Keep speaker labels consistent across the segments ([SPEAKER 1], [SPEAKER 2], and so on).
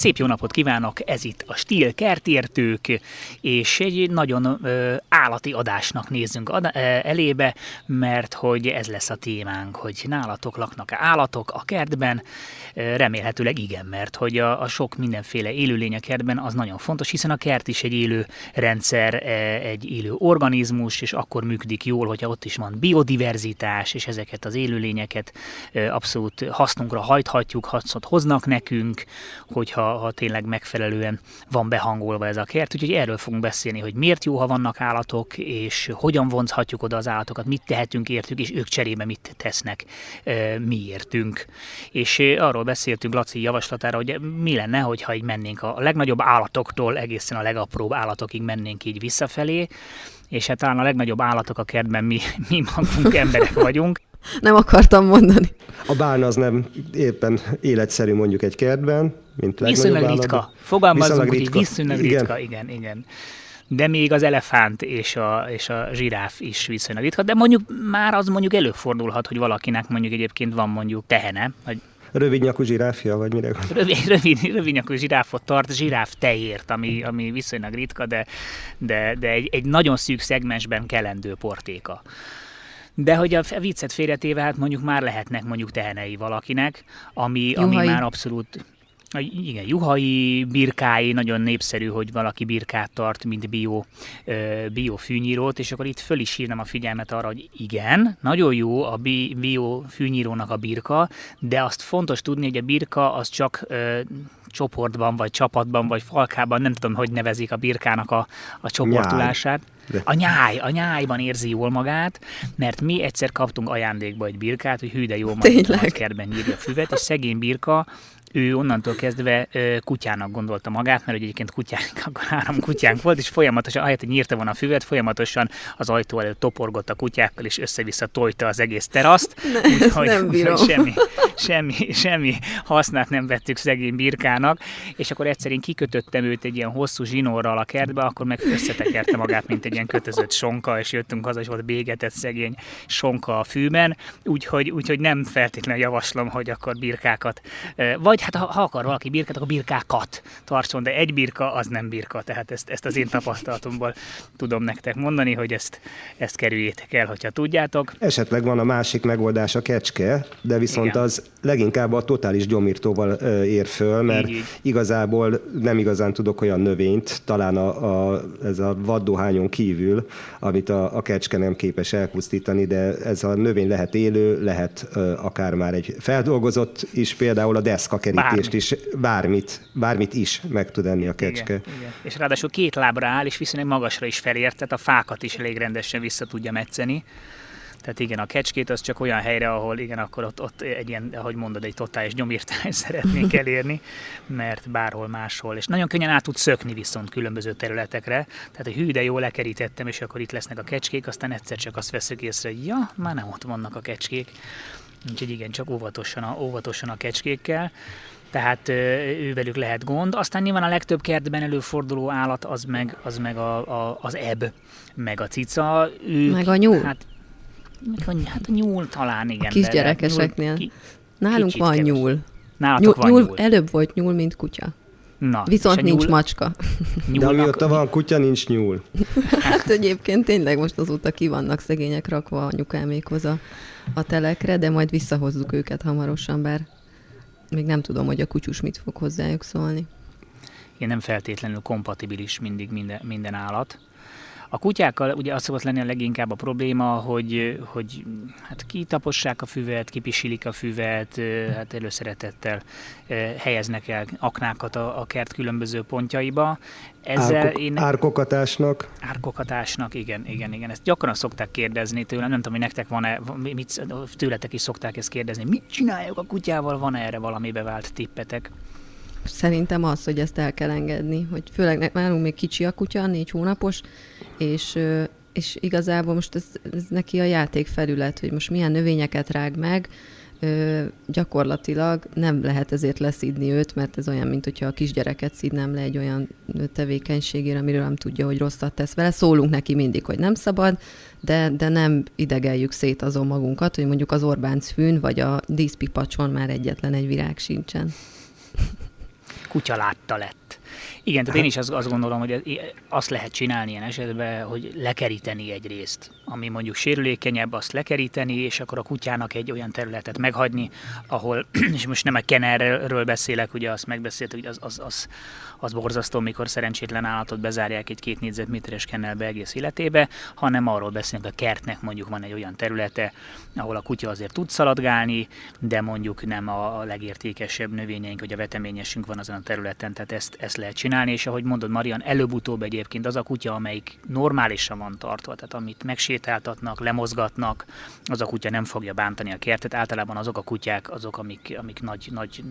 [SPEAKER 1] Szép jó napot kívánok, ez itt a Stíl Kertértők, és egy nagyon ö, állati adásnak nézzünk ad- elébe, mert hogy ez lesz a témánk, hogy nálatok laknak-e állatok a kertben, remélhetőleg igen, mert hogy a, a sok mindenféle élőlény a kertben az nagyon fontos, hiszen a kert is egy élő rendszer, egy élő organizmus, és akkor működik jól, hogyha ott is van biodiverzitás, és ezeket az élőlényeket abszolút hasznunkra hajthatjuk, hasznot hoznak nekünk, hogyha ha tényleg megfelelően van behangolva ez a kert. Úgyhogy erről fogunk beszélni, hogy miért jó, ha vannak állatok, és hogyan vonzhatjuk oda az állatokat, mit tehetünk értük, és ők cserébe mit tesznek miértünk. És arról beszéltünk Laci javaslatára, hogy mi lenne, hogyha így mennénk a legnagyobb állatoktól egészen a legapróbb állatokig mennénk így visszafelé, és hát talán a legnagyobb állatok a kertben mi, mi magunk emberek vagyunk.
[SPEAKER 2] Nem akartam mondani.
[SPEAKER 3] A bálna az nem éppen életszerű mondjuk egy kertben, mint
[SPEAKER 1] Viszonylag ritka. Fogalmazunk, hogy ritka. viszonylag igen. ritka, igen, igen. De még az elefánt és a, és a zsiráf is viszonylag ritka, de mondjuk már az mondjuk előfordulhat, hogy valakinek mondjuk egyébként van mondjuk tehene, vagy
[SPEAKER 3] Rövidnyakú zsiráfja, vagy mire
[SPEAKER 1] Rövid, rövid, rövidnyakú zsiráfot tart, zsiráf tejért, ami, ami viszonylag ritka, de, de, de egy, egy nagyon szűk szegmensben kelendő portéka. De hogy a viccet félretéve, hát mondjuk már lehetnek mondjuk tehenei valakinek, ami, ami már abszolút igen, juhai, birkái, nagyon népszerű, hogy valaki birkát tart, mint bio, bio fűnyírót, és akkor itt föl is hívnám a figyelmet arra, hogy igen, nagyon jó a bio fűnyírónak a birka, de azt fontos tudni, hogy a birka az csak csoportban, vagy csapatban, vagy falkában, nem tudom, hogy nevezik a birkának a, a csoportulását. De. A nyáj, a nyájban érzi jól magát, mert mi egyszer kaptunk ajándékba egy birkát, hogy hű de jól magát a kertben nyírja a füvet, és szegény birka ő onnantól kezdve kutyának gondolta magát, mert egyébként kutyánk, akkor három kutyánk volt, és folyamatosan, ahelyett, hogy nyírta volna a füvet, folyamatosan az ajtó előtt toporgott a kutyákkal, és össze-vissza tojta az egész teraszt.
[SPEAKER 2] Ne, úgyhogy, nem bírom.
[SPEAKER 1] Semmi, semmi, semmi hasznát nem vettük szegény birkának, és akkor egyszer én kikötöttem őt egy ilyen hosszú zsinórral a kertbe, akkor meg összetekerte magát, mint egy ilyen kötözött sonka, és jöttünk haza, és volt bégetett szegény sonka a fűben, úgyhogy, úgyhogy nem feltétlenül javaslom, hogy akkor birkákat, vagy vagy hát ha, ha akar valaki birkát, akkor birkákat tartson, de egy birka az nem birka, tehát ezt, ezt az én tapasztalatomból tudom nektek mondani, hogy ezt, ezt kerüljétek el, hogyha tudjátok.
[SPEAKER 3] Esetleg van a másik megoldás a kecske, de viszont Igen. az leginkább a totális gyomírtóval ér föl, mert így, így. igazából nem igazán tudok olyan növényt, talán a, a, ez a vaddohányon kívül, amit a, a kecske nem képes elpusztítani, de ez a növény lehet élő, lehet akár már egy feldolgozott is, például a deszka kerítést is, bármit, bármit is meg tud enni a kecske. Igen,
[SPEAKER 1] igen. És ráadásul két lábra áll, és viszonylag magasra is felért, tehát a fákat is elég rendesen vissza tudja metszeni. Tehát igen, a kecskét az csak olyan helyre, ahol igen, akkor ott, ott egy ilyen, ahogy mondod, egy totális gyomírtást szeretnénk elérni, mert bárhol máshol. És nagyon könnyen át tud szökni viszont különböző területekre. Tehát, hogy hű, de jól lekerítettem, és akkor itt lesznek a kecskék, aztán egyszer csak azt veszük észre, hogy ja, már nem ott vannak a kecskék. Úgyhogy igen, csak óvatosan a, óvatosan a kecskékkel tehát ővelük lehet gond. Aztán nyilván a legtöbb kertben előforduló állat az meg, az meg a, a, az ebb, meg a cica.
[SPEAKER 2] Ők, meg a nyúl.
[SPEAKER 1] Hát, hát a nyúl talán, igen.
[SPEAKER 2] A kisgyerekeseknél. Nyúl, Nálunk van
[SPEAKER 1] kevés.
[SPEAKER 2] nyúl.
[SPEAKER 1] Nálatok nyúl, van
[SPEAKER 2] nyúl. Előbb volt nyúl, mint kutya. Na, Viszont nincs nyúl... macska.
[SPEAKER 3] Nyúlnak... De amióta van kutya, nincs nyúl.
[SPEAKER 2] hát egyébként tényleg most azóta ki vannak szegények rakva anyukámékhoz a, a telekre, de majd visszahozzuk őket hamarosan, bár még nem tudom, hogy a kutyus mit fog hozzájuk szólni.
[SPEAKER 1] Én nem feltétlenül kompatibilis mindig minden, minden állat. A kutyákkal ugye az szokott lenni a leginkább a probléma, hogy, hogy hát kitapossák a füvet, kipisilik a füvet, hát előszeretettel helyeznek el aknákat a, a kert különböző pontjaiba.
[SPEAKER 3] Ezzel Árkok, én... Árkokatásnak.
[SPEAKER 1] Árkokatásnak, igen, igen, igen. Ezt gyakran szokták kérdezni tőlem, nem tudom, hogy nektek van-e, mit, tőletek is szokták ezt kérdezni. Mit csináljuk a kutyával, van erre valami bevált tippetek?
[SPEAKER 2] Szerintem az, hogy ezt el kell engedni, hogy főleg nálunk még kicsi a kutya, négy hónapos, és és igazából most ez, ez neki a játék felület, hogy most milyen növényeket rág meg, gyakorlatilag nem lehet ezért leszidni őt, mert ez olyan, mint hogyha a kisgyereket szidnám le egy olyan tevékenységére, amiről nem tudja, hogy rosszat tesz vele. Szólunk neki mindig, hogy nem szabad, de, de nem idegeljük szét azon magunkat, hogy mondjuk az Orbánc fűn, vagy a díszpipacson már egyetlen egy virág sincsen.
[SPEAKER 1] Kutya látta lett. Igen, tehát én is azt, azt gondolom, hogy azt lehet csinálni ilyen esetben, hogy lekeríteni egy részt, ami mondjuk sérülékenyebb, azt lekeríteni, és akkor a kutyának egy olyan területet meghagyni, ahol, és most nem a kenerről beszélek, ugye azt megbeszéltük, hogy az, az, az, az borzasztó, mikor szerencsétlen állatot bezárják egy két négyzetméteres kennelbe egész életébe, hanem arról beszélünk, a kertnek mondjuk van egy olyan területe, ahol a kutya azért tud szaladgálni, de mondjuk nem a legértékesebb növényeink, vagy a veteményesünk van azon a területen, tehát ezt, ezt lehet csinálni, és ahogy mondod, Marian, előbb-utóbb egyébként az a kutya, amelyik normálisan van tartva, tehát amit megsétáltatnak, lemozgatnak, az a kutya nem fogja bántani a kertet. Általában azok a kutyák, azok, amik, amik nagy, nagy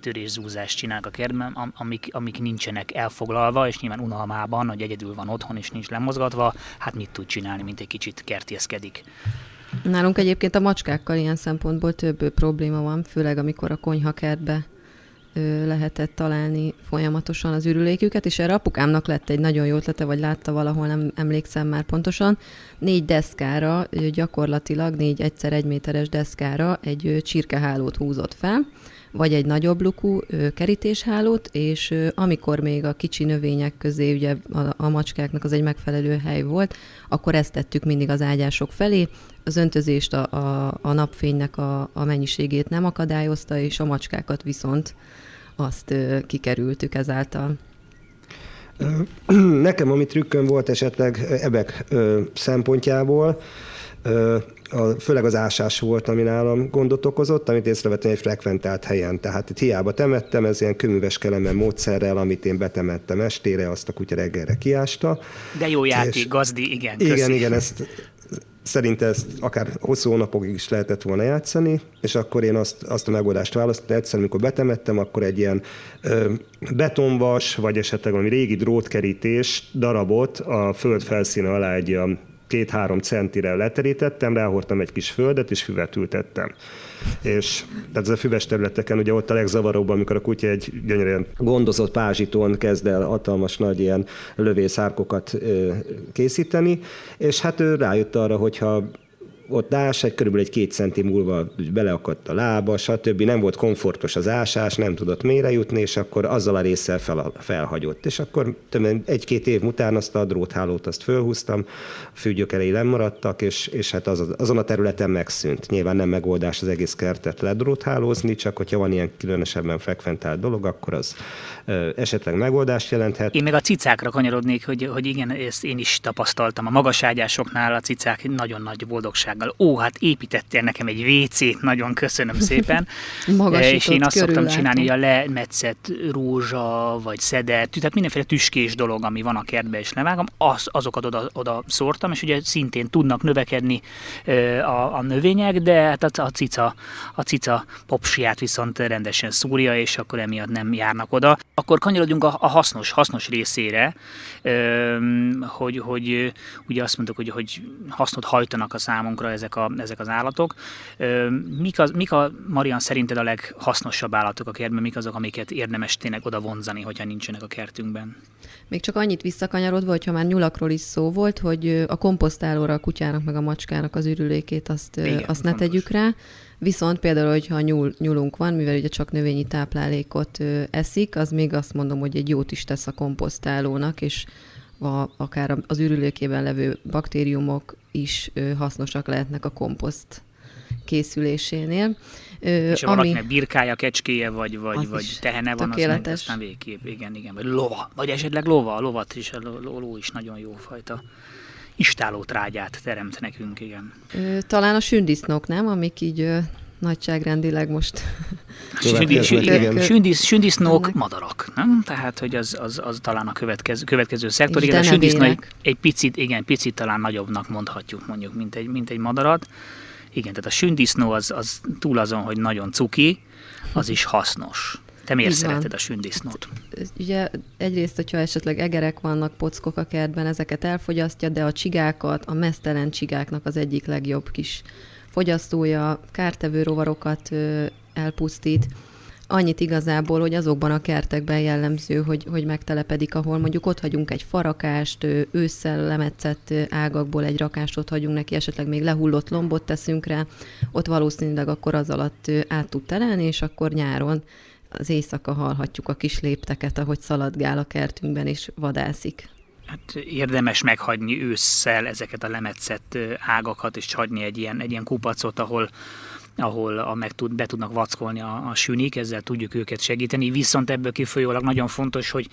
[SPEAKER 1] törészúzást csinálnak a kertben, amik, amik nincsenek elfoglalva, és nyilván unalmában, hogy egyedül van otthon, és nincs lemozgatva, hát mit tud csinálni, mint egy kicsit kertészkedik.
[SPEAKER 2] Nálunk egyébként a macskákkal ilyen szempontból több probléma van, főleg amikor a konyhakertbe lehetett találni folyamatosan az ürüléküket, és erre apukámnak lett egy nagyon jó ötlete, vagy látta valahol, nem emlékszem már pontosan, négy deszkára, gyakorlatilag négy egyszer egy méteres deszkára egy csirkehálót húzott fel, vagy egy nagyobb lukú kerítéshálót, és amikor még a kicsi növények közé ugye a, a macskáknak az egy megfelelő hely volt, akkor ezt tettük mindig az ágyások felé. Az öntözést, a, a, a napfénynek a, a mennyiségét nem akadályozta, és a macskákat viszont azt kikerültük ezáltal.
[SPEAKER 3] Nekem, ami trükköm volt esetleg ebek szempontjából, a, főleg az ásás volt, ami nálam gondot okozott, amit észrevettem egy frekventált helyen. Tehát itt hiába temettem, ez ilyen köműves kelemen módszerrel, amit én betemettem estére, azt a kutya reggelre kiásta.
[SPEAKER 1] De jó játék, és gazdi, igen.
[SPEAKER 3] Köszi. Igen, igen, ezt Szerinte ezt akár hosszú hónapokig is lehetett volna játszani, és akkor én azt, azt a megoldást választottam. Egyszer, amikor betemettem, akkor egy ilyen ö, betonvas, vagy esetleg valami régi drótkerítés darabot a föld felszíne alá egy ilyen két-három centire leterítettem, ráhordtam egy kis földet, és füvet ültettem. És tehát ez a füves területeken ugye ott a legzavaróbb, amikor a kutya egy gyönyörűen gondozott pázsitón kezd el hatalmas nagy ilyen lövészárkokat készíteni, és hát ő rájött arra, hogyha ott ás, egy körülbelül egy két centi múlva beleakadt a lába, stb. Nem volt komfortos az ásás, nem tudott mélyre jutni, és akkor azzal a résszel fel, felhagyott. És akkor egy-két év után azt a dróthálót azt fölhúztam, a fűgyökerei nem maradtak, és, és hát az, azon a területen megszűnt. Nyilván nem megoldás az egész kertet ledróthálózni, csak hogyha van ilyen különösebben frekventált dolog, akkor az ö, esetleg megoldást jelenthet.
[SPEAKER 1] Én meg a cicákra kanyarodnék, hogy, hogy igen, ezt én is tapasztaltam. A magaságyásoknál a cicák nagyon nagy boldogság biztonsággal. Ó, hát építettél nekem egy WC-t, nagyon köszönöm szépen. és én azt szoktam csinálni, hogy a lemetszett rózsa, vagy szeder, tehát mindenféle tüskés dolog, ami van a kertben, és levágom, az, azokat oda, oda szórtam, és ugye szintén tudnak növekedni a, a növények, de hát a, a cica, a cica popsiát viszont rendesen szúrja, és akkor emiatt nem járnak oda. Akkor kanyarodjunk a, a hasznos, hasznos részére, hogy, hogy ugye azt mondtuk, hogy, hogy hasznot hajtanak a számunkra ezek, a, ezek az állatok. Mik, az, mik a Marian szerinted a leghasznosabb állatok a kertben, mik azok, amiket érdemes tényleg oda vonzani, hogyha nincsenek a kertünkben?
[SPEAKER 2] Még csak annyit visszakanyarodva, hogyha már nyulakról is szó volt, hogy a komposztálóra a kutyának meg a macskának az ürülékét azt, Igen, azt ne tegyük rá. Viszont például, hogyha nyúl, nyulunk van, mivel ugye csak növényi táplálékot ö, eszik, az még azt mondom, hogy egy jót is tesz a komposztálónak, és a, akár az ürülékében levő baktériumok is hasznosak lehetnek a komposzt készülésénél.
[SPEAKER 1] És ha ami... valakinek birkája, kecskéje, vagy, vagy, vagy tehene van, az meg aztán végképp, igen, igen, vagy lova, vagy esetleg lova, a lovat is, a ló is nagyon jó fajta istáló trágyát teremt nekünk, igen.
[SPEAKER 2] Talán a sündisznók, nem? Amik így nagyságrendileg most...
[SPEAKER 1] Sündisznók madarak, nem? Tehát, hogy az, az, az talán a következő, következő szektor. Igen, a sündisznó egy, egy picit, igen, picit talán nagyobbnak mondhatjuk mondjuk, mint egy, mint egy madarat. Igen, tehát a sündisznó az, az túl azon, hogy nagyon cuki, az is hasznos. Te miért szereted a sündisznót?
[SPEAKER 2] Ugye egyrészt, hogyha esetleg egerek vannak, pockok a kertben, ezeket elfogyasztja, de a csigákat, a mesztelen csigáknak az egyik legjobb kis fogyasztója, kártevő rovarokat elpusztít. Annyit igazából, hogy azokban a kertekben jellemző, hogy, hogy megtelepedik, ahol mondjuk ott hagyunk egy farakást, ősszel lemetszett ágakból egy rakást hagyunk neki, esetleg még lehullott lombot teszünk rá, ott valószínűleg akkor az alatt át tud telelni, és akkor nyáron az éjszaka hallhatjuk a kis lépteket, ahogy szaladgál a kertünkben és vadászik.
[SPEAKER 1] Hát érdemes meghagyni ősszel ezeket a lemetszett ágakat, és hagyni egy ilyen, egy ilyen kupacot, ahol, ahol a meg tud, be tudnak vackolni a, a sünik, ezzel tudjuk őket segíteni. Viszont ebből kifolyólag nagyon fontos, hogy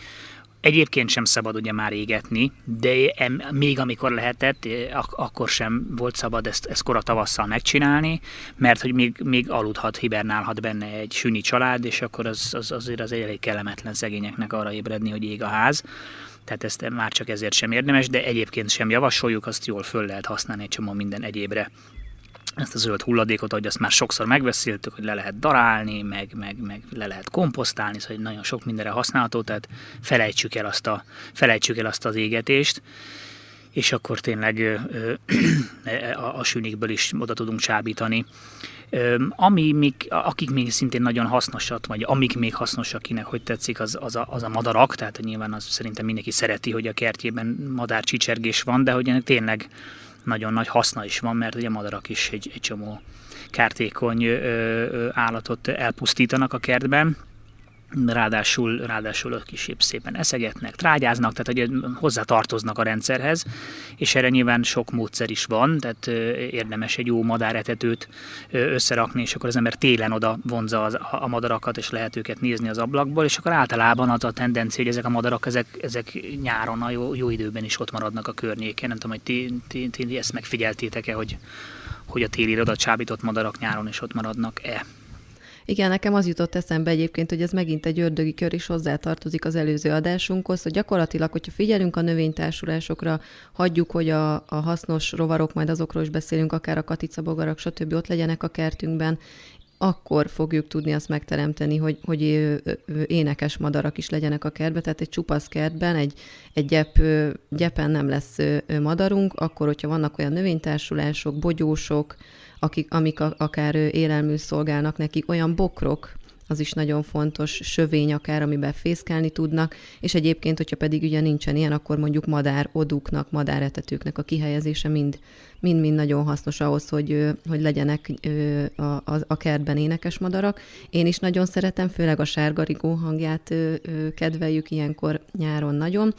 [SPEAKER 1] Egyébként sem szabad ugye már égetni, de még amikor lehetett, ak- akkor sem volt szabad ezt, ezt kora tavasszal megcsinálni, mert hogy még, még aludhat, hibernálhat benne egy süni család, és akkor az, az azért az elég kellemetlen szegényeknek arra ébredni, hogy ég a ház. Tehát ezt már csak ezért sem érdemes, de egyébként sem javasoljuk, azt jól föl lehet használni egy csomó minden egyébre ezt a zöld hulladékot, ahogy azt már sokszor megbeszéltük, hogy le lehet darálni, meg, meg, meg le lehet komposztálni, szóval nagyon sok mindenre használható, tehát felejtsük el azt, a, felejtsük el azt az égetést, és akkor tényleg ö, ö, a, a sünikből is oda tudunk csábítani. Ami még, akik még szintén nagyon hasznosak, vagy amik még hasznosak, kinek hogy tetszik, az, az, a, az a madarak, tehát nyilván az szerintem mindenki szereti, hogy a kertjében madár csicsergés van, de hogy ennek tényleg nagyon nagy haszna is van, mert ugye madarak is egy, egy csomó kártékony állatot elpusztítanak a kertben, ráadásul, ráadásul ők is szépen eszegetnek, trágyáznak, tehát hogy hozzá tartoznak a rendszerhez, és erre nyilván sok módszer is van, tehát érdemes egy jó madáretetőt összerakni, és akkor az ember télen oda vonza az, a madarakat, és lehet őket nézni az ablakból, és akkor általában az a tendencia, hogy ezek a madarak, ezek, ezek nyáron a jó, jó időben is ott maradnak a környéken. Nem tudom, hogy ti, ti, ti ezt megfigyeltétek-e, hogy, hogy a téli oda csábított madarak nyáron is ott maradnak-e?
[SPEAKER 2] Igen, nekem az jutott eszembe egyébként, hogy ez megint egy ördögi kör is hozzátartozik az előző adásunkhoz, hogy gyakorlatilag, hogyha figyelünk a növénytársulásokra, hagyjuk, hogy a, a hasznos rovarok, majd azokról is beszélünk, akár a katicabogarak, stb. ott legyenek a kertünkben, akkor fogjuk tudni azt megteremteni, hogy, hogy énekes madarak is legyenek a kertben, tehát egy csupasz kertben, egy, egy gyep, gyepen nem lesz madarunk, akkor, hogyha vannak olyan növénytársulások, bogyósok, akik, amik a, akár élelmű szolgálnak neki, olyan bokrok, az is nagyon fontos, sövény akár, amiben fészkelni tudnak, és egyébként, hogyha pedig ugye nincsen ilyen, akkor mondjuk madár oduknak, madáretetőknek a kihelyezése mind, mind-mind nagyon hasznos ahhoz, hogy, hogy legyenek a, a, a kertben énekes madarak. Én is nagyon szeretem, főleg a sárgarigó hangját kedveljük ilyenkor nyáron nagyon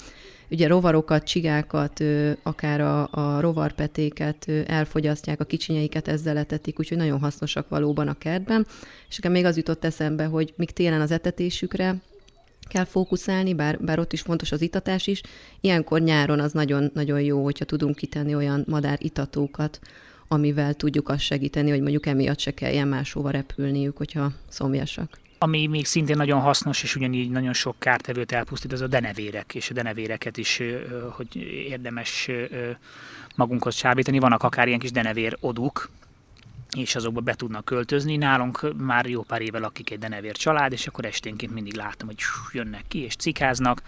[SPEAKER 2] ugye rovarokat, csigákat, akár a, a rovarpetéket elfogyasztják, a kicsinyeiket ezzel etetik, úgyhogy nagyon hasznosak valóban a kertben. És nekem még az jutott eszembe, hogy még télen az etetésükre kell fókuszálni, bár, bár ott is fontos az itatás is. Ilyenkor nyáron az nagyon, nagyon jó, hogyha tudunk kitenni olyan madár itatókat, amivel tudjuk azt segíteni, hogy mondjuk emiatt se kelljen máshova repülniük, hogyha szomjasak.
[SPEAKER 1] Ami még szintén nagyon hasznos, és ugyanígy nagyon sok kártevőt elpusztít, az a denevérek, és a denevéreket is, hogy érdemes magunkhoz csábítani. Vannak akár ilyen kis denevér oduk, és azokba be tudnak költözni. Nálunk már jó pár éve lakik egy denevér család, és akkor esténként mindig látom, hogy jönnek ki és cikáznak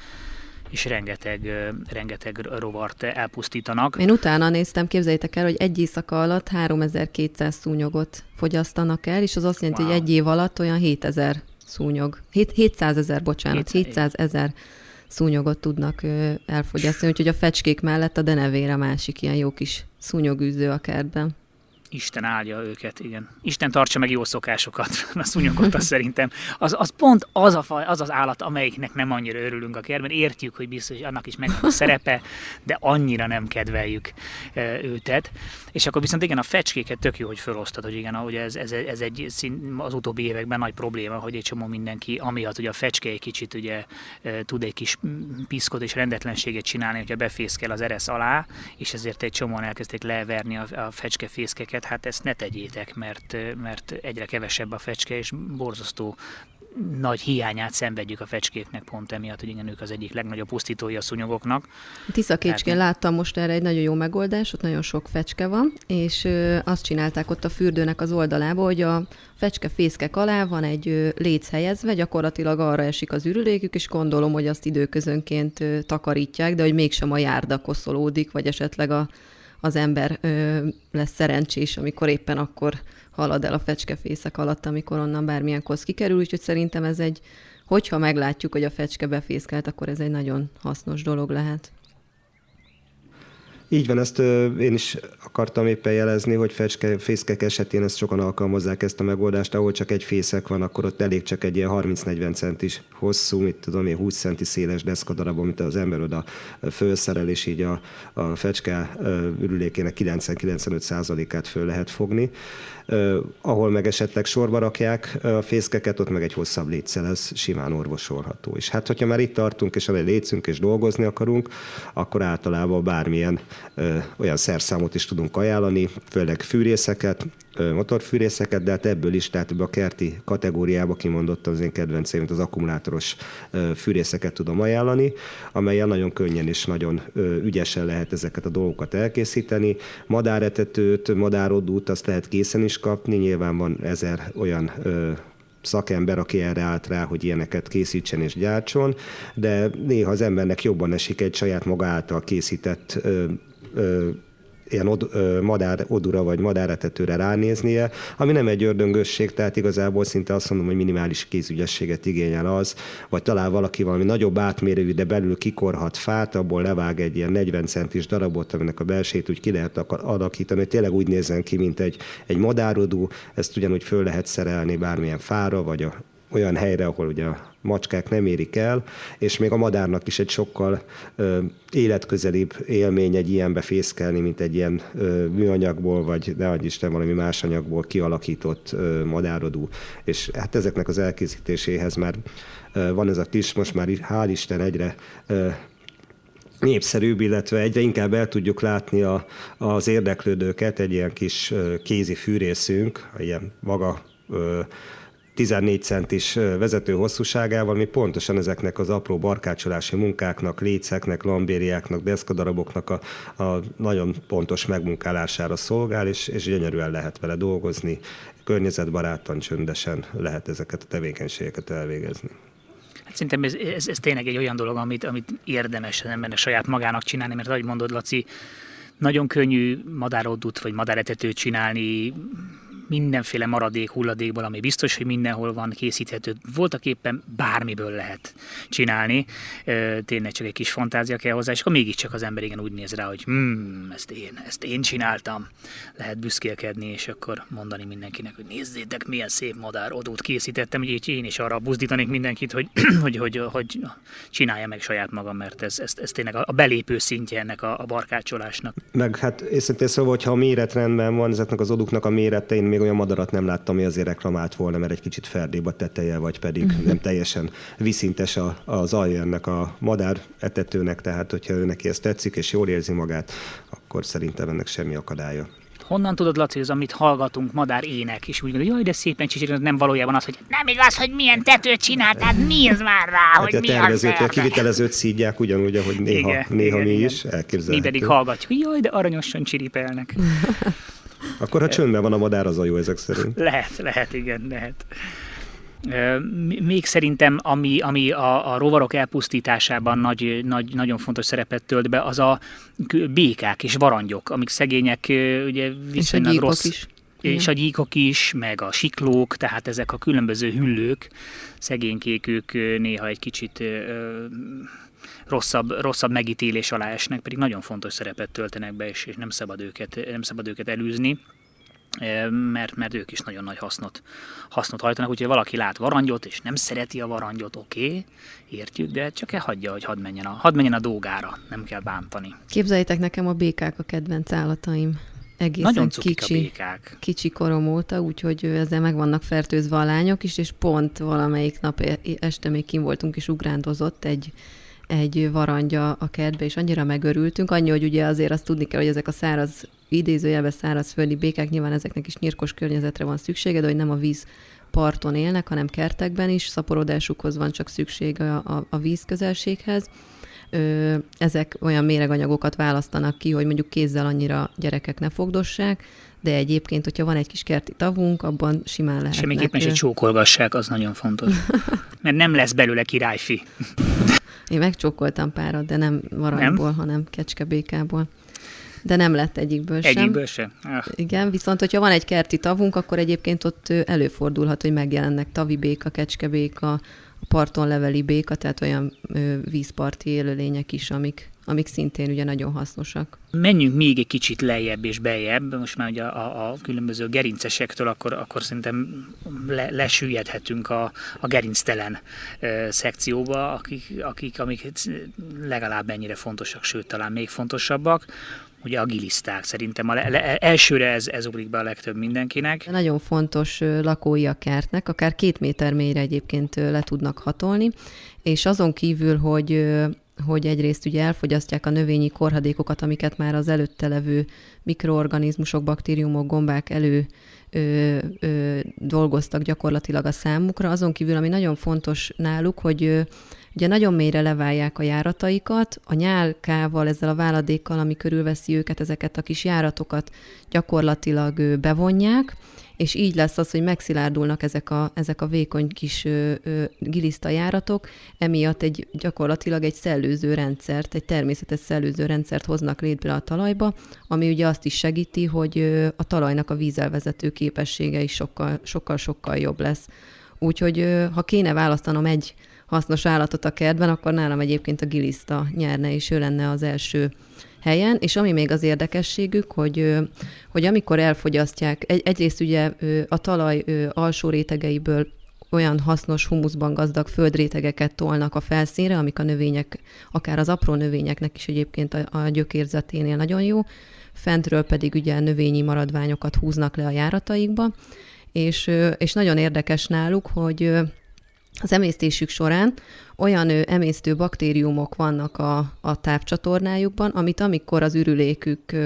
[SPEAKER 1] és rengeteg, rengeteg rovart elpusztítanak.
[SPEAKER 2] Én utána néztem, képzeljétek el, hogy egy éjszaka alatt 3200 szúnyogot fogyasztanak el, és az azt jelenti, wow. hogy egy év alatt olyan 7000 szúnyog, 700 ezer, bocsánat, 700 ezer szúnyogot tudnak elfogyasztani, úgyhogy a fecskék mellett a denevére másik ilyen jó kis szúnyogűző a kertben.
[SPEAKER 1] Isten áldja őket, igen. Isten tartsa meg jó szokásokat, a szúnyogot, az szerintem. Az, az pont az, a faj, az az állat, amelyiknek nem annyira örülünk a kertben. Értjük, hogy biztos, hogy annak is megvan a szerepe, de annyira nem kedveljük őtet. És akkor viszont igen, a fecskéket tök jó, hogy felosztad, hogy igen, ahogy ez, ez, ez egy szín, az utóbbi években nagy probléma, hogy egy csomó mindenki, amiatt, hogy a fecske egy kicsit ugye tud egy kis piszkot és rendetlenséget csinálni, hogyha befészkel az eresz alá, és ezért egy csomóan elkezdték leverni a, a fecske fészkeket, hát ezt ne tegyétek, mert, mert egyre kevesebb a fecske, és borzasztó nagy hiányát szenvedjük a fecskéknek pont emiatt, hogy igen, ők az egyik legnagyobb pusztítói a szúnyogoknak.
[SPEAKER 2] Tiszakécskén Tehát... láttam most erre egy nagyon jó megoldás, ott nagyon sok fecske van, és azt csinálták ott a fürdőnek az oldalába, hogy a fecske fészkek alá van egy léc helyezve, gyakorlatilag arra esik az ürülékük, és gondolom, hogy azt időközönként takarítják, de hogy mégsem a járda koszolódik, vagy esetleg a, az ember ö, lesz szerencsés, amikor éppen akkor halad el a fecskefészek alatt, amikor onnan bármilyen kosz kikerül, úgyhogy szerintem ez egy, hogyha meglátjuk, hogy a fecske befészkelt, akkor ez egy nagyon hasznos dolog lehet.
[SPEAKER 3] Így van, ezt én is akartam éppen jelezni, hogy fecske, fészkek esetén ezt sokan alkalmazzák ezt a megoldást, ahol csak egy fészek van, akkor ott elég csak egy ilyen 30-40 centis hosszú, mit tudom én, 20 centi széles deszkadarab, amit az ember oda felszerel, és így a, a fecske ürülékének 90-95 át föl lehet fogni ahol meg esetleg sorba rakják a fészkeket, ott meg egy hosszabb létszel, ez simán orvosolható. És hát, hogyha már itt tartunk, és amely létszünk, és dolgozni akarunk, akkor általában bármilyen olyan szerszámot is tudunk ajánlani, főleg fűrészeket, motorfűrészeket, de hát ebből is, tehát a kerti kategóriába kimondottam az én kedvenceim, az akkumulátoros fűrészeket tudom ajánlani, amelyen nagyon könnyen és nagyon ügyesen lehet ezeket a dolgokat elkészíteni. Madáretetőt, madárodút azt lehet készen is kapni, nyilván van ezer olyan szakember, aki erre állt rá, hogy ilyeneket készítsen és gyártson, de néha az embernek jobban esik egy saját maga által készített ö, ö, ilyen od, madár odura vagy madáretetőre ránéznie, ami nem egy ördöngösség, tehát igazából szinte azt mondom, hogy minimális kézügyességet igényel az, vagy talál valaki valami nagyobb átmérőjű, de belül kikorhat fát, abból levág egy ilyen 40 centis darabot, aminek a belsét úgy ki lehet alakítani, hogy tényleg úgy nézzen ki, mint egy, egy madárodú, ezt ugyanúgy föl lehet szerelni bármilyen fára, vagy a, olyan helyre, ahol ugye a macskák nem érik el, és még a madárnak is egy sokkal ö, életközelibb élmény egy ilyenbe fészkelni, mint egy ilyen ö, műanyagból, vagy ne adj Isten valami más anyagból kialakított ö, madárodú. És hát ezeknek az elkészítéséhez már ö, van ez a kis, most már hál' Isten egyre ö, népszerűbb, illetve egyre inkább el tudjuk látni a, az érdeklődőket, egy ilyen kis kézi fűrészünk, ilyen maga 14 centis vezető hosszúságával, ami pontosan ezeknek az apró barkácsolási munkáknak, léceknek, lambériáknak, deszkadaraboknak a, a nagyon pontos megmunkálására szolgál, és, és gyönyörűen lehet vele dolgozni, környezetbarátan, csöndesen lehet ezeket a tevékenységeket elvégezni.
[SPEAKER 1] Hát szerintem ez, ez, ez tényleg egy olyan dolog, amit, amit érdemes az embernek saját magának csinálni, mert ahogy mondod, Laci, nagyon könnyű madárodut vagy madáretetőt csinálni, mindenféle maradék hulladékból, ami biztos, hogy mindenhol van készíthető. Voltak éppen bármiből lehet csinálni, tényleg csak egy kis fantázia kell hozzá, és akkor mégiscsak az ember igen úgy néz rá, hogy hmm, ezt én, ezt én csináltam, lehet büszkélkedni, és akkor mondani mindenkinek, hogy nézzétek, milyen szép madár odót készítettem, hogy én is arra buzdítanék mindenkit, hogy, hogy, hogy, hogy csinálja meg saját magam, mert ez, ez, ez tényleg a belépő szintje ennek a, a barkácsolásnak.
[SPEAKER 3] Meg hát észintén szóval, hogyha a méretrendben van ezeknek az oduknak a mérete, én még olyan madarat nem láttam, ami azért reklamált volna, mert egy kicsit ferdébb a teteje, vagy pedig uh-huh. nem teljesen viszintes a, az alja ennek a madár etetőnek, tehát hogyha ő neki ez tetszik, és jól érzi magát, akkor szerintem ennek semmi akadálya.
[SPEAKER 1] Honnan tudod, Laci, hogy az, amit hallgatunk, madár ének, és úgy gondolod, jaj, de szépen csicsirik, nem valójában az, hogy nem igaz, hogy milyen tetőt csináltál, nézd már rá, hát hogy a mi tervezőt,
[SPEAKER 3] a kivitelezőt szídják ugyanúgy, ahogy néha, igen, néha igen, mi igen. is elképzelhető.
[SPEAKER 1] Mi pedig hallgatjuk, jaj, de aranyosan csiripelnek.
[SPEAKER 3] Akkor ha csöndben van a madár, az a jó ezek szerint.
[SPEAKER 1] Lehet, lehet, igen, lehet. Még szerintem, ami, ami a, a rovarok elpusztításában nagy, nagy, nagyon fontos szerepet tölt be, az a békák és varangyok, amik szegények ugye viszonylag rossz. Is. És a gyíkok is, meg a siklók, tehát ezek a különböző hüllők, szegénykék, ők néha egy kicsit rosszabb, rosszabb megítélés alá esnek, pedig nagyon fontos szerepet töltenek be, és, és nem, szabad őket, nem szabad őket elűzni mert, mert ők is nagyon nagy hasznot, hasznot hajtanak, úgyhogy valaki lát varangyot, és nem szereti a varangyot, oké, okay, értjük, de csak e hagyja, hogy hadd menjen, a, hadd menjen a dolgára, nem kell bántani.
[SPEAKER 2] Képzeljétek nekem a békák a kedvenc állataim. Egészen Nagyon kicsi, a békák. kicsi korom óta, úgyhogy ezzel meg vannak fertőzve a lányok is, és pont valamelyik nap e, este még kim voltunk, és ugrándozott egy egy varangya a kertbe, és annyira megörültünk, annyi, hogy ugye azért azt tudni kell, hogy ezek a száraz, idézőjelbe száraz földi békák, nyilván ezeknek is nyírkos környezetre van szüksége, de hogy nem a víz parton élnek, hanem kertekben is, szaporodásukhoz van csak szükség a, a, a vízközelséghez. Ö, ezek olyan méreganyagokat választanak ki, hogy mondjuk kézzel annyira gyerekek ne fogdossák, de egyébként, hogyha van egy kis kerti tavunk, abban simán lehet.
[SPEAKER 1] Semmiképpen se csókolgassák, az nagyon fontos. Mert nem lesz belőle királyfi.
[SPEAKER 2] Én megcsókoltam párat, de nem varangyból, nem? hanem kecskebékából. De nem lett egyikből sem.
[SPEAKER 1] Egyikből sem?
[SPEAKER 2] Ah. Igen, viszont hogyha van egy kerti tavunk, akkor egyébként ott előfordulhat, hogy megjelennek tavibéka, kecskebéka, a parton leveli béka, tehát olyan vízparti élőlények is, amik, amik szintén ugye nagyon hasznosak.
[SPEAKER 1] Menjünk még egy kicsit lejjebb és beljebb, most már ugye a, a, különböző gerincesektől, akkor, akkor szerintem le, lesüllyedhetünk a, a gerinctelen ö, szekcióba, akik, akik, amik legalább ennyire fontosak, sőt talán még fontosabbak ugye a giliszták. Szerintem a le, le, elsőre ez, ez ugrik be a legtöbb mindenkinek.
[SPEAKER 2] Nagyon fontos lakói a kertnek, akár két méter mélyre egyébként le tudnak hatolni, és azon kívül, hogy hogy egyrészt ugye elfogyasztják a növényi korhadékokat, amiket már az előtte levő mikroorganizmusok, baktériumok, gombák elő ö, ö, dolgoztak gyakorlatilag a számukra. Azon kívül, ami nagyon fontos náluk, hogy ö, Ugye nagyon mélyre leválják a járataikat, a nyálkával, ezzel a váladékkal, ami körülveszi őket, ezeket a kis járatokat gyakorlatilag bevonják, és így lesz az, hogy megszilárdulnak ezek a, ezek a vékony kis ö, ö, giliszta járatok, emiatt egy gyakorlatilag egy szellőző rendszert, egy természetes szellőző rendszert hoznak létre a talajba, ami ugye azt is segíti, hogy a talajnak a vízelvezető képessége is sokkal, sokkal, sokkal jobb lesz. Úgyhogy ha kéne választanom egy hasznos állatot a kertben, akkor nálam egyébként a giliszta nyerne, és ő lenne az első helyen, és ami még az érdekességük, hogy, hogy amikor elfogyasztják, egy, egyrészt ugye a talaj alsó rétegeiből olyan hasznos humuszban gazdag földrétegeket tolnak a felszínre, amik a növények, akár az apró növényeknek is egyébként a, a gyökérzeténél nagyon jó, fentről pedig ugye növényi maradványokat húznak le a járataikba, és, és nagyon érdekes náluk, hogy az emésztésük során olyan emésztő baktériumok vannak a, a távcsatornájukban, amit amikor az ürülékük,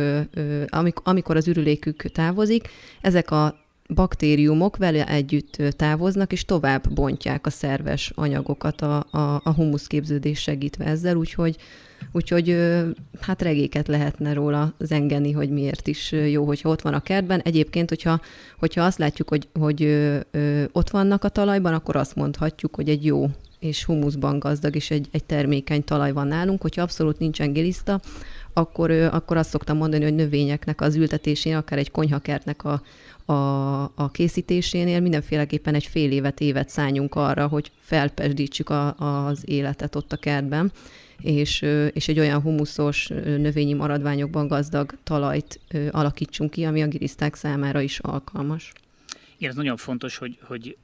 [SPEAKER 2] amikor az ürülékük távozik, ezek a baktériumok vele együtt távoznak, és tovább bontják a szerves anyagokat a, a, a humuszképződés segítve ezzel, úgyhogy Úgyhogy hát regéket lehetne róla zengeni, hogy miért is jó, hogyha ott van a kertben. Egyébként, hogyha, hogyha azt látjuk, hogy, hogy ott vannak a talajban, akkor azt mondhatjuk, hogy egy jó és humuszban gazdag, és egy, egy termékeny talaj van nálunk. Hogyha abszolút nincsen giliszta, akkor, akkor azt szoktam mondani, hogy növényeknek az ültetésén, akár egy konyhakertnek a, a, a készítésénél mindenféleképpen egy fél évet, évet szálljunk arra, hogy felpesdítsük a, az életet ott a kertben, és, és egy olyan humuszos, növényi maradványokban gazdag talajt alakítsunk ki, ami a giliszták számára is alkalmas.
[SPEAKER 1] Igen, ez nagyon fontos, hogy, hogy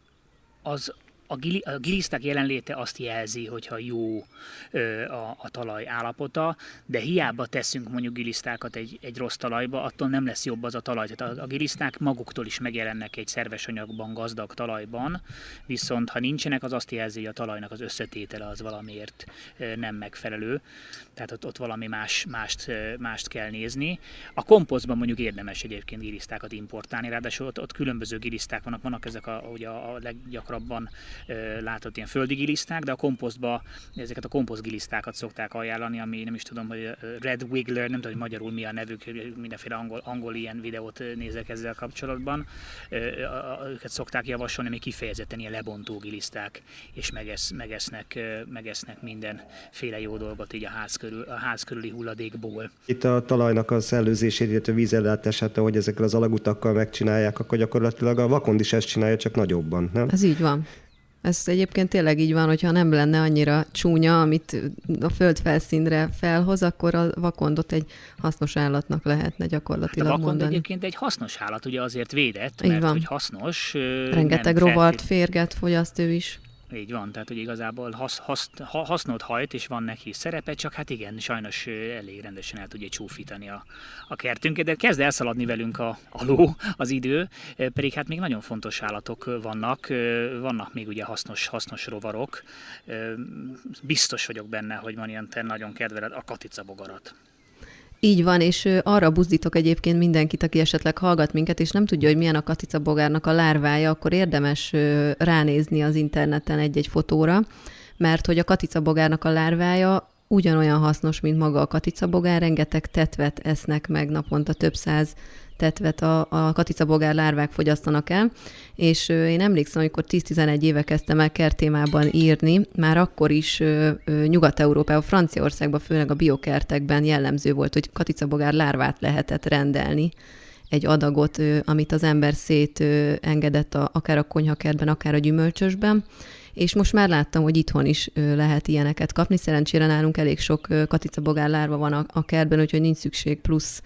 [SPEAKER 1] az, a, gili, a giliszták jelenléte azt jelzi, hogyha jó ö, a, a talaj állapota, de hiába teszünk mondjuk gilisztákat egy, egy rossz talajba, attól nem lesz jobb az a talaj. Tehát a, a giliszták maguktól is megjelennek egy szerves anyagban, gazdag talajban, viszont ha nincsenek, az azt jelzi, hogy a talajnak az összetétele az valamiért nem megfelelő, tehát ott, ott valami más, mást, mást kell nézni. A komposztban mondjuk érdemes egyébként gilisztákat importálni, ráadásul ott, ott különböző giliszták vannak, vannak ezek a, ugye a leggyakrabban látott ilyen földi giliszták, de a komposztba ezeket a komposztgilisztákat szokták ajánlani, ami nem is tudom, hogy Red Wiggler, nem tudom, hogy magyarul mi a nevük, mindenféle angol, angol ilyen videót nézek ezzel kapcsolatban. Őket szokták javasolni, ami kifejezetten ilyen lebontó giliszták, és megesz, megesznek, megesznek mindenféle jó dolgot így a ház, körül, a ház körüli hulladékból.
[SPEAKER 3] Itt a talajnak a szellőzését, illetve vízellátását, ahogy ezekkel az alagutakkal megcsinálják, akkor gyakorlatilag a vakond is ezt csinálja, csak nagyobban, nem?
[SPEAKER 2] Ez így van. Ez egyébként tényleg így van, hogyha nem lenne annyira csúnya, amit a föld felszínre felhoz, akkor a vakondot egy hasznos állatnak lehetne gyakorlatilag hát a vakond mondani.
[SPEAKER 1] egyébként egy hasznos állat, ugye azért védett, mert hogy hasznos.
[SPEAKER 2] Rengeteg rovart, férget fogyaszt ő is.
[SPEAKER 1] Így van, tehát hogy igazából hasz, hasz, hasznot hajt, és van neki szerepe, csak hát igen, sajnos elég rendesen el tudja csúfítani a, a kertünket, de kezd elszaladni velünk a, a ló, az idő, pedig hát még nagyon fontos állatok vannak, vannak még ugye hasznos, hasznos rovarok. Biztos vagyok benne, hogy van ilyen te nagyon kedveled a katicabogarat.
[SPEAKER 2] Így van, és arra buzdítok egyébként mindenkit, aki esetleg hallgat minket, és nem tudja, hogy milyen a katicabogárnak a lárvája, akkor érdemes ránézni az interneten egy-egy fotóra, mert hogy a katicabogárnak a lárvája ugyanolyan hasznos, mint maga a katicabogár, rengeteg tetvet esznek meg naponta több száz tetvet a, a katicabogár lárvák fogyasztanak el, és én emlékszem, amikor 10-11 éve kezdtem el kertémában írni, már akkor is Nyugat-Európában, Franciaországban, főleg a biokertekben jellemző volt, hogy katicabogár lárvát lehetett rendelni. Egy adagot, amit az ember szét engedett a, akár a konyhakertben, akár a gyümölcsösben, és most már láttam, hogy itthon is lehet ilyeneket kapni. Szerencsére nálunk elég sok katicabogár lárva van a, a kertben, úgyhogy nincs szükség plusz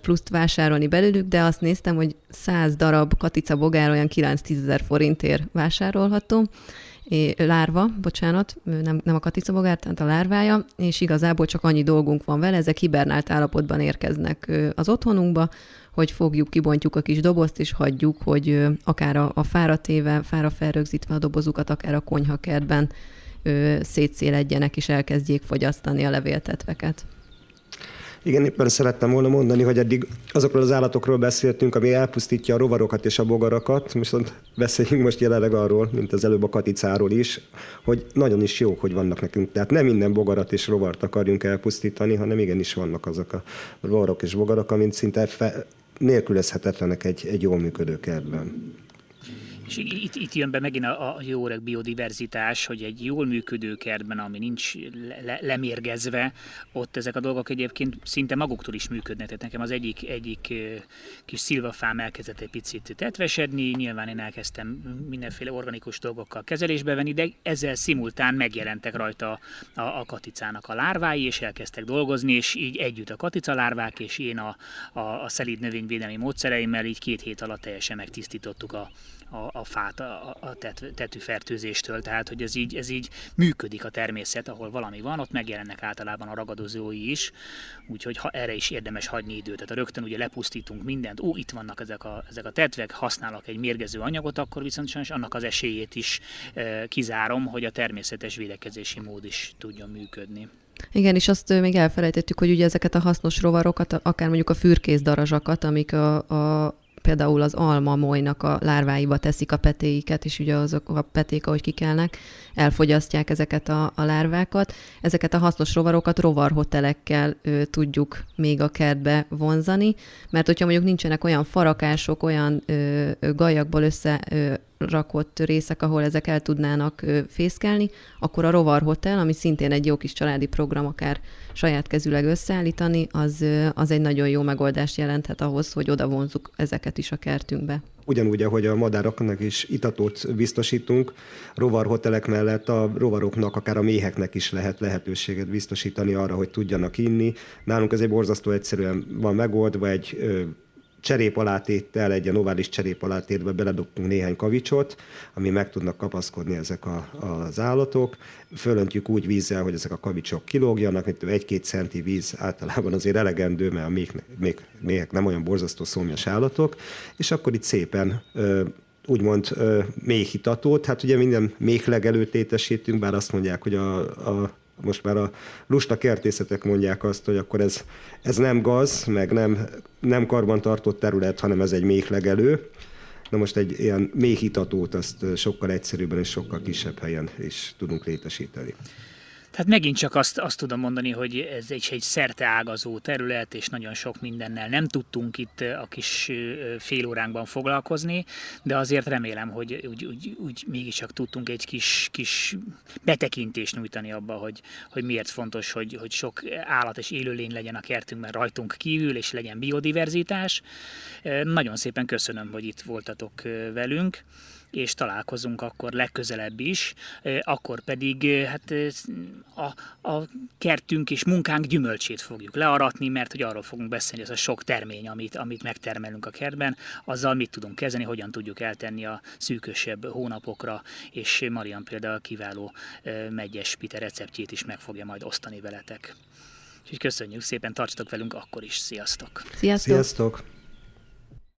[SPEAKER 2] pluszt vásárolni belőlük, de azt néztem, hogy 100 darab katica bogár olyan 9-10 ezer forintért vásárolható, lárva, bocsánat, nem, nem a katicabogár, tehát a lárvája, és igazából csak annyi dolgunk van vele, ezek hibernált állapotban érkeznek az otthonunkba, hogy fogjuk, kibontjuk a kis dobozt, és hagyjuk, hogy akár a, a fára téve, fára felrögzítve a dobozukat, akár a konyhakertben szétszéledjenek, és elkezdjék fogyasztani a levéltetveket.
[SPEAKER 3] Igen, éppen szerettem volna mondani, hogy eddig azokról az állatokról beszéltünk, ami elpusztítja a rovarokat és a bogarakat, viszont beszéljünk most jelenleg arról, mint az előbb a katicáról is, hogy nagyon is jók, hogy vannak nekünk. Tehát nem minden bogarat és rovart akarjunk elpusztítani, hanem igenis vannak azok a rovarok és bogarak, amint szinte fe, nélkülözhetetlenek egy, egy jól működő kertben.
[SPEAKER 1] És itt, itt jön be megint a, a jó öreg biodiverzitás, hogy egy jól működő kertben, ami nincs le, lemérgezve, ott ezek a dolgok egyébként szinte maguktól is működnek. Tehát nekem az egyik, egyik kis szilvafám elkezdett egy picit tetvesedni, nyilván én elkezdtem mindenféle organikus dolgokkal kezelésbe venni, de ezzel szimultán megjelentek rajta a, a katicának a lárvái, és elkezdtek dolgozni, és így együtt a katica lárvák, és én a, a, a szelíd növényvédelmi módszereimmel így két hét alatt teljesen megtisztítottuk a, a, a fát a, a tet, tetűfertőzéstől, tehát hogy ez így, ez így működik a természet, ahol valami van, ott megjelennek általában a ragadozói is, úgyhogy ha erre is érdemes hagyni időt. Tehát ha rögtön ugye lepusztítunk mindent, ó, itt vannak ezek a, ezek a tetvek, használok egy mérgező anyagot, akkor viszont sajnos annak az esélyét is e, kizárom, hogy a természetes védekezési mód is tudjon működni.
[SPEAKER 2] Igen, és azt még elfelejtettük, hogy ugye ezeket a hasznos rovarokat, akár mondjuk a fürkész darazsakat, amik a, a például az alma molynak a lárváiba teszik a petéiket, és ugye azok a peték, ahogy kikelnek, elfogyasztják ezeket a, a lárvákat. Ezeket a hasznos rovarokat rovarhotelekkel ö, tudjuk még a kertbe vonzani, mert hogyha mondjuk nincsenek olyan farakások, olyan ö, gajakból össze rakott részek, ahol ezek el tudnának fészkelni, akkor a Rovar Hotel, ami szintén egy jó kis családi program, akár saját kezüleg összeállítani, az, az egy nagyon jó megoldást jelenthet ahhoz, hogy oda vonzuk ezeket is a kertünkbe.
[SPEAKER 3] Ugyanúgy, ahogy a madaraknak is itatót biztosítunk, rovarhotelek mellett a rovaroknak, akár a méheknek is lehet lehetőséget biztosítani arra, hogy tudjanak inni. Nálunk ez egy borzasztó egyszerűen van megoldva, egy cserépalátéttel, egy ilyen ovális cserépalátétbe beledobtunk néhány kavicsot, ami meg tudnak kapaszkodni ezek a, az állatok. Fölöntjük úgy vízzel, hogy ezek a kavicsok kilógjanak, mint egy-két centi víz általában azért elegendő, mert a még, még, méhek nem olyan borzasztó szomjas állatok, és akkor itt szépen ö, úgymond méhitatót, hát ugye minden méhlegelőt létesítünk, bár azt mondják, hogy a, a most már a lusta kertészetek mondják azt, hogy akkor ez, ez nem gaz, meg nem, nem karbantartott terület, hanem ez egy méhlegelő. Na most egy ilyen méhitatót azt sokkal egyszerűbben és sokkal kisebb helyen is tudunk létesíteni.
[SPEAKER 1] Tehát megint csak azt, azt tudom mondani, hogy ez egy, egy szerte ágazó terület, és nagyon sok mindennel nem tudtunk itt a kis fél óránkban foglalkozni, de azért remélem, hogy úgy, úgy, úgy mégiscsak tudtunk egy kis, kis betekintést nyújtani abba, hogy, hogy miért fontos, hogy, hogy sok állat és élőlény legyen a kertünkben rajtunk kívül, és legyen biodiverzitás. Nagyon szépen köszönöm, hogy itt voltatok velünk és találkozunk akkor legközelebb is, akkor pedig hát a, a kertünk és munkánk gyümölcsét fogjuk learatni, mert hogy arról fogunk beszélni, hogy ez a sok termény, amit, amit megtermelünk a kertben, azzal mit tudunk kezdeni, hogyan tudjuk eltenni a szűkösebb hónapokra, és Marian például kiváló megyes pite receptjét is meg fogja majd osztani veletek. Úgyhogy köszönjük szépen, tartsatok velünk akkor is. Sziasztok!
[SPEAKER 2] Sziasztok!
[SPEAKER 3] Sziasztok.